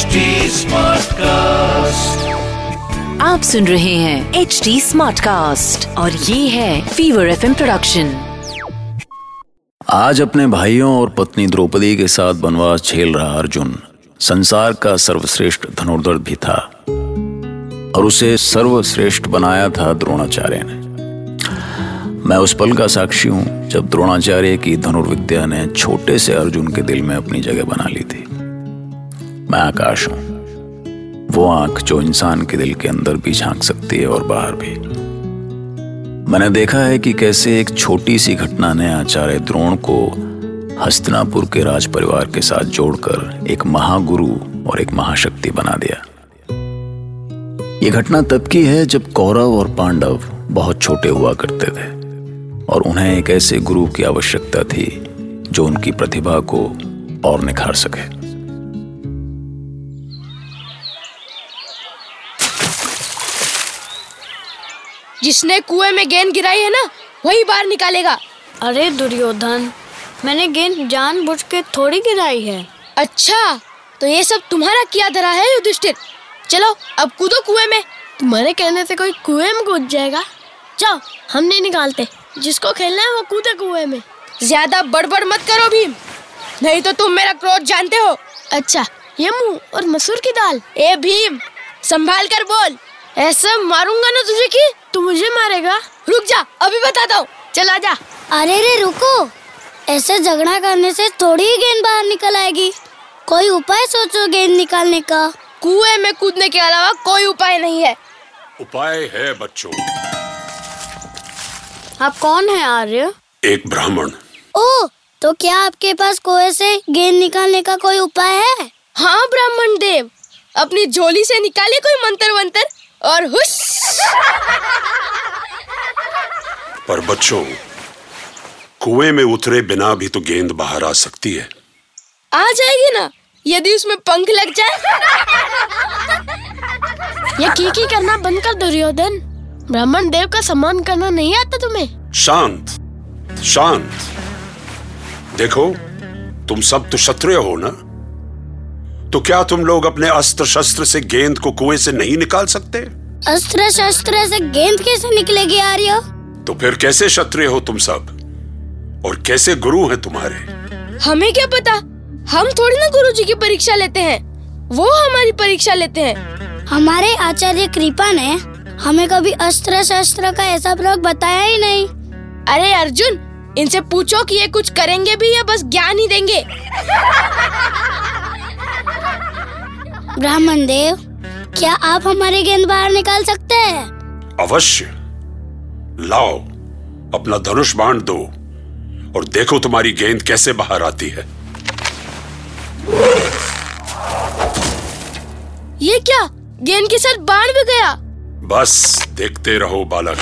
Smartcast. आप सुन रहे हैं एच डी स्मार्ट कास्ट और ये है फीवर एफ़ प्रोडक्शन आज अपने भाइयों और पत्नी द्रौपदी के साथ वनवास झेल रहा अर्जुन। संसार का सर्वश्रेष्ठ धनुर्धर भी था। और उसे सर्वश्रेष्ठ बनाया था द्रोणाचार्य ने। मैं उस पल का साक्षी हूँ जब द्रोणाचार्य की धनुर्विद्या ने छोटे से अर्जुन के दिल में अपनी जगह बना ली थी। मैं आकाश हूँ। वो आँख जो इंसान के दिल के अंदर भी झाँक सकती है और बाहर भी। मैंने देखा है कि कैसे एक छोटी सी घटना ने आचार्य द्रोण को हस्तनापुर के राज परिवार के साथ जोड़कर एक महागुरु और एक महाशक्ति बना दिया। ये घटना तब की है जब कौरव और पांडव बहुत छोटे हुआ करते थे और उन्हें एक ऐसे गुरु की आवश्यकता थी जो उनकी प्रतिभा को और निखार सके। जिसने कुएँ में गेंद गिराई है ना वही बाहर निकालेगा। अरे दुर्योधन मैंने गेंद जानबूझ के थोड़ी गिराई है। अच्छा तो ये सब तुम्हारा किया धरा है युधिष्ठिर। चलो अब कूदो कुएँ में। तुम्हारे कहने से कोई कुएँ में कूद जाएगा? जाओ हम नहीं निकालते। जिसको खेलना है वो कूदे कुएँ में। ज़्यादा बड़बड़ मत करो भीम। नहीं तो तुम मेरा क्रोध जानते हो। अच्छा ये मुँह और मसूर की दाल। ए भीम संभाल कर बोल। ऐसा मारूँगा ना तुझे कि तू मुझे मारेगा? रुक जा अभी बताता हूँ। चला जा। अरे रे रुको। ऐसे झगड़ा करने से थोड़ी ही गेंद बाहर निकल आएगी। कोई उपाय सोचो गेंद निकालने का? कुएँ में कूदने के अलावा कोई उपाय नहीं है। उपाय है बच्चों। आप कौन है आर्य? एक ब्राह्मण। ओ तो क्या आपके पास कुएँ से गेंद निकालने का कोई उपाय है? हाँ ब्राह्मण देव। अपनी झोली से निकाले कोई मंत्र वंत्र और हुस पर बच्चों कुएँ में उतरे बिना भी तो गेंद बाहर आ सकती है। आ जाएगी ना यदि उसमें पंख लग जाए। ये की की करना बंद कर दुर्योधन ब्राह्मण देव का सम्मान करना नहीं आता तुम्हें। शांत शांत। देखो तुम सब तो क्षत्रिय हो ना? तो क्या तुम लोग अपने अस्त्र शस्त्र से गेंद को कुएँ से नहीं निकाल सकते? अस्त्र शस्त्र से गेंद कैसे निकलेगी आर्य? तो फिर कैसे क्षत्रिय हो तुम सब? और कैसे गुरु हैं तुम्हारे? हमें क्या पता? हम थोड़ी ना गुरु जी की परीक्षा लेते हैं। वो हमारी परीक्षा लेते हैं। हमारे आचार्य कृपा ने हमें कभी अस्त्र शस्त्र का ऐसा प्रयोग बताया ही नहीं। अरे अर्जुन इनसे पूछो कि ये कुछ करेंगे भी या बस ज्ञान ही देंगे। ब्राह्मण देव क्या आप हमारे गेंद बाहर निकाल सकते हैं? अवश्य। लाओ अपना धनुष बाण दो और देखो तुम्हारी गेंद कैसे बाहर आती है। ये क्या? गेंद के साथ बाण भी गया? बस देखते रहो बालक।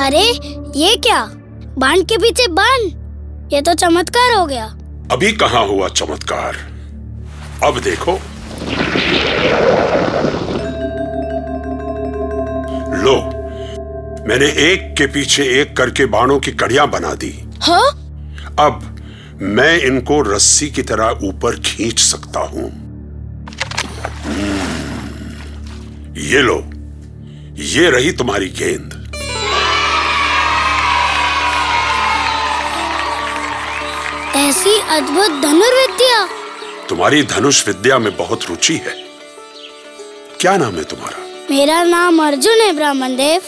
अरे ये क्या? बाण के पीछे बाण? ये तो चमत्कार हो गया। अभी कहाँ हुआ चमत्कार? अब देखो। लो मैंने एक के पीछे एक करके बाणों की कड़िया बना दी। हाँ? अब मैं इनको रस्सी की तरह ऊपर खींच सकता हूँ। हम्म, ये लो ये रही तुम्हारी गेंद। ऐसी अद्भुत धनुर्विद्या। तुम्हारी धनुष विद्या में बहुत रुचि है। क्या नाम है तुम्हारा? मेरा नाम अर्जुन है ब्राह्मण देव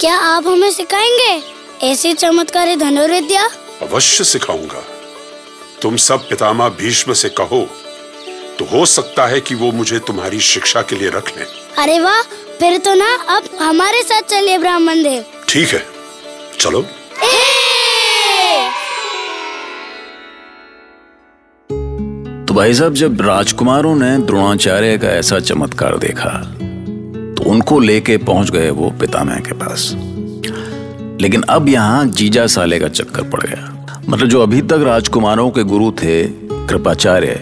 क्या आप हमें सिखाएँगे ऐसी चमत्कारी धनुर्विद्या? अवश्य सिखाऊँगा। तुम सब पितामह भीष्म से कहो तो हो सकता है कि वो मुझे तुम्हारी शिक्षा के लिए रख लें। अरे वाह फिर तो ना अब हमारे साथ चलिए ब्राह्मण देव ठीक है चलो। भाई साहब, जब राजकुमारों ने द्रोणाचार्य का ऐसा चमत्कार देखा तो उनको लेके पहुँच गए वो पितामह के पास। लेकिन अब यहाँ जीजा साले का चक्कर पड़ गया। मतलब जो अभी तक राजकुमारों के गुरु थे, कृपाचार्य,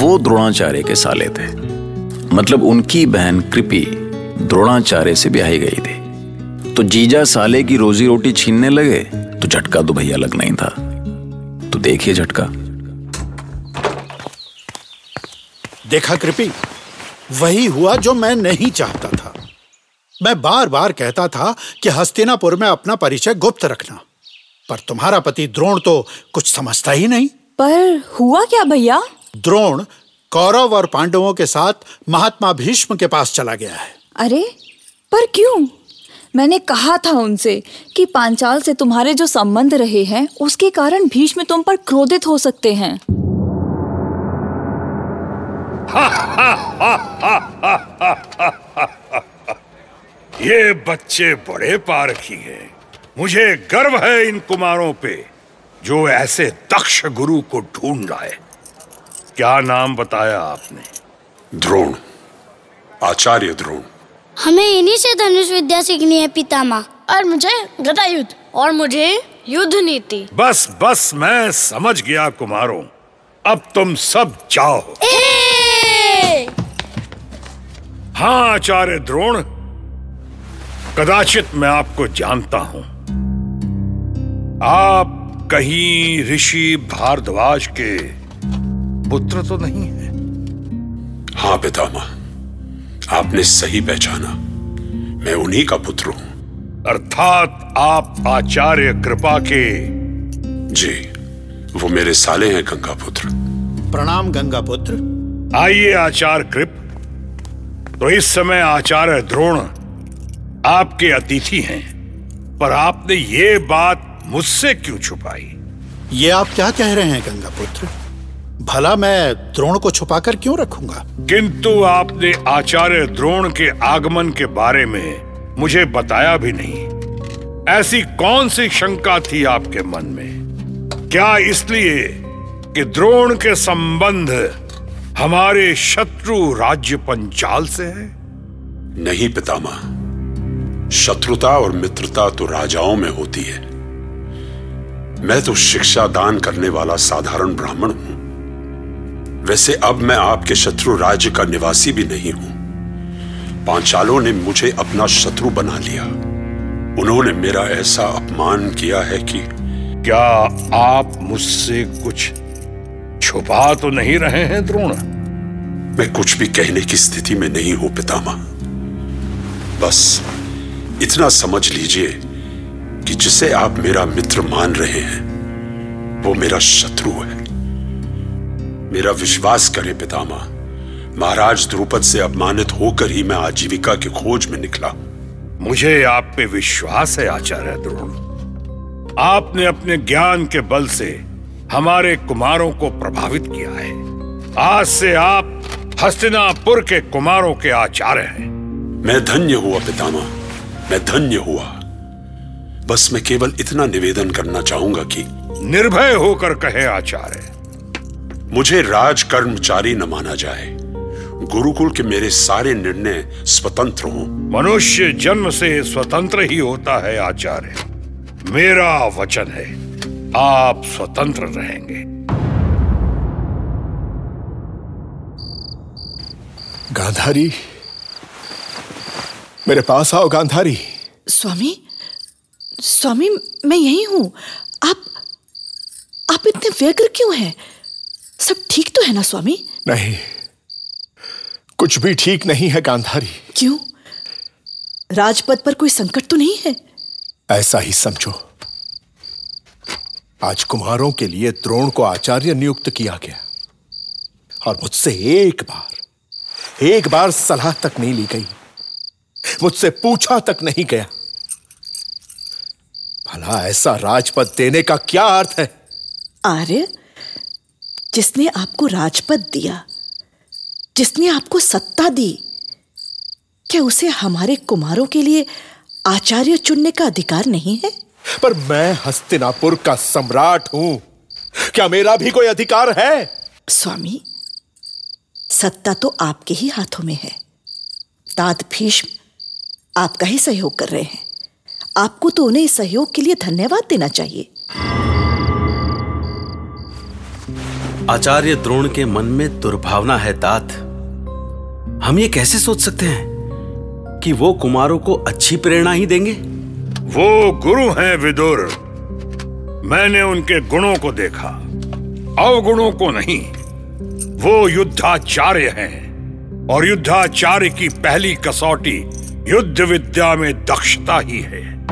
वो द्रोणाचार्य के साले थे। मतलब उनकी बहन कृपी द्रोणाचार्य से ब्याही गई थी। तो जीजा साले की रोजी रोटी छीनने लगे तो झटका तो भैया अलग नहीं था। तो देखिए झटका। देखा कृपी वही हुआ जो मैं नहीं चाहता था। मैं बार बार कहता था कि हस्तिनापुर में अपना परिचय गुप्त रखना पर तुम्हारा पति द्रोण तो कुछ समझता ही नहीं। पर हुआ क्या भैया? द्रोण कौरव और पांडवों के साथ महात्मा भीष्म के पास चला गया है। अरे पर क्यों? मैंने कहा था उनसे कि पांचाल से तुम्हारे जो संबंध रहे हैं उसके कारण भीष्म तुम पर क्रोधित हो सकते हैं। ये बच्चे बड़े पारखी हैं। मुझे गर्व है इन कुमारों पे जो ऐसे दक्ष गुरु को ढूंढ लाए क्या नाम बताया आपने? द्रोण आचार्य द्रोण। हमें इन्हीं से धनुष विद्या सीखनी है पितामह। और मुझे गदा युद्ध और मुझे युद्ध नीति। बस बस मैं समझ गया कुमारों। अब तुम सब जाओ। हाँ आचार्य द्रोण कदाचित मैं आपको जानता हूँ। आप कहीं ऋषि भारद्वाज के पुत्र तो नहीं है? हाँ पितामह आपने सही पहचाना। मैं उन्हीं का पुत्र हूँ। अर्थात आप आचार्य कृपा के जी वो मेरे साले हैं गंगा पुत्र प्रणाम गंगा पुत्र आइए आचार्य कृप। तो इस समय आचार्य द्रोण आपके अतिथि हैं पर आपने ये बात मुझसे क्यों छुपाई? ये आप क्या कह रहे हैं गंगा पुत्र भला मैं द्रोण को छुपाकर क्यों रखूँगा? किंतु आपने आचार्य द्रोण के आगमन के बारे में मुझे बताया भी नहीं। ऐसी कौन सी शंका थी आपके मन में? क्या इसलिए कि द्रोण के संबंध हमारे शत्रु राज्य पंचाल से है। नहीं पितामह, शत्रुता और मित्रता तो राजाओं में होती है। मैं तो शिक्षा दान करने वाला साधारण ब्राह्मण हूँ। वैसे अब मैं आपके शत्रु राज्य का निवासी भी नहीं हूँ। पांचालों ने मुझे अपना शत्रु बना लिया। उन्होंने मेरा ऐसा अपमान किया है कि क्या आप मुझसे कुछ छुपा तो नहीं रहे हैं द्रोण। मैं कुछ भी कहने की स्थिति में नहीं हूँ पितामह। बस इतना समझ लीजिए कि जिसे आप मेरा मित्र मान रहे हैं वो मेरा शत्रु है। मेरा विश्वास करें पितामह महाराज द्रुपद से अपमानित होकर ही मैं आजीविका की खोज में निकला। मुझे आप पे विश्वास है आचार्य द्रोण। आपने अपने ज्ञान के बल से हमारे कुमारों को प्रभावित किया है। आज से आप हस्तिनापुर के कुमारों के आचार्य हैं। मैं धन्य हुआ पितामह। मैं धन्य हुआ। बस मैं केवल इतना निवेदन करना चाहूँगा कि निर्भय होकर कहे आचार्य। मुझे राज कर्मचारी न माना जाए। गुरुकुल के मेरे सारे निर्णय स्वतंत्र हों। मनुष्य जन्म से स्वतंत्र ही होता है आचार्य। मेरा वचन है। आप स्वतंत्र रहेंगे। गांधारी मेरे पास आओ गांधारी। स्वामी स्वामी मैं यही हूँ। आप आप इतने व्यग्र क्यों हैं? सब ठीक तो है ना स्वामी? नहीं कुछ भी ठीक नहीं है गांधारी। क्यों? राजपद पर कोई संकट तो नहीं है? ऐसा ही समझो। आज कुमारों के लिए द्रोण को आचार्य नियुक्त किया गया। और मुझसे एक बार एक बार सलाह तक नहीं ली गई। मुझसे पूछा तक नहीं गया। भला ऐसा राजपद देने का क्या अर्थ है? आर्य, जिसने आपको राजपद दिया, जिसने आपको सत्ता दी, क्या उसे हमारे कुमारों के लिए आचार्य चुनने का अधिकार नहीं है? पर मैं हस्तिनापुर का सम्राट हूँ। क्या मेरा भी कोई अधिकार है? स्वामी सत्ता तो आपके ही हाथों में है। तात भीष्म आपका ही सहयोग कर रहे हैं। आपको तो उन्हें इस सहयोग के लिए धन्यवाद देना चाहिए। आचार्य द्रोण के मन में दुर्भावना है तात हम ये कैसे सोच सकते हैं कि वो कुमारों को अच्छी प्रेरणा ही देंगे? वो गुरु हैं विदुर। मैंने उनके गुणों को देखा। अवगुणों को नहीं। वो युद्धाचार्य हैं। और युद्धाचार्य की पहली कसौटी युद्ध विद्या में दक्षता ही है।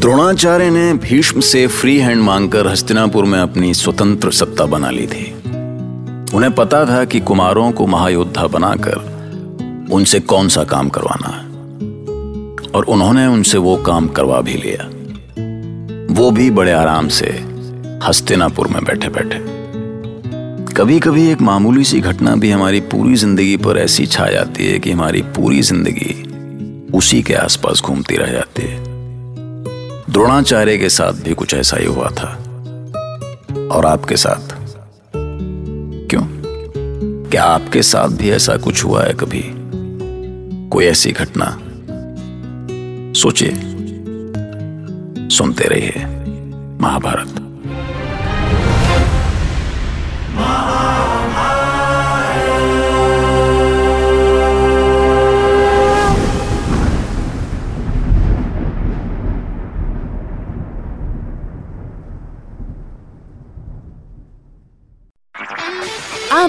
द्रोणाचार्य ने भीष्म से फ्री हैंड मांगकर हस्तिनापुर में अपनी स्वतंत्र सत्ता बना ली थी। उन्हें पता था कि कुमारों को महायोद्धा बनाकर उनसे कौन सा काम करवाना है? और उन्होंने उनसे वो काम करवा भी लिया। वो भी बड़े आराम से हस्तिनापुर में बैठे बैठे कभी कभी एक मामूली सी घटना भी हमारी पूरी ज़िंदगी पर ऐसी छा जाती है कि हमारी पूरी ज़िंदगी उसी के आसपास घूमती रह जाती है। द्रोणाचार्य के साथ भी कुछ ऐसा ही हुआ था। और आपके साथ? क्यों? क्या आपके साथ भी ऐसा कुछ हुआ है कभी? कोई ऐसी घटना। सोचिए। सुनते रहिए महाभारत।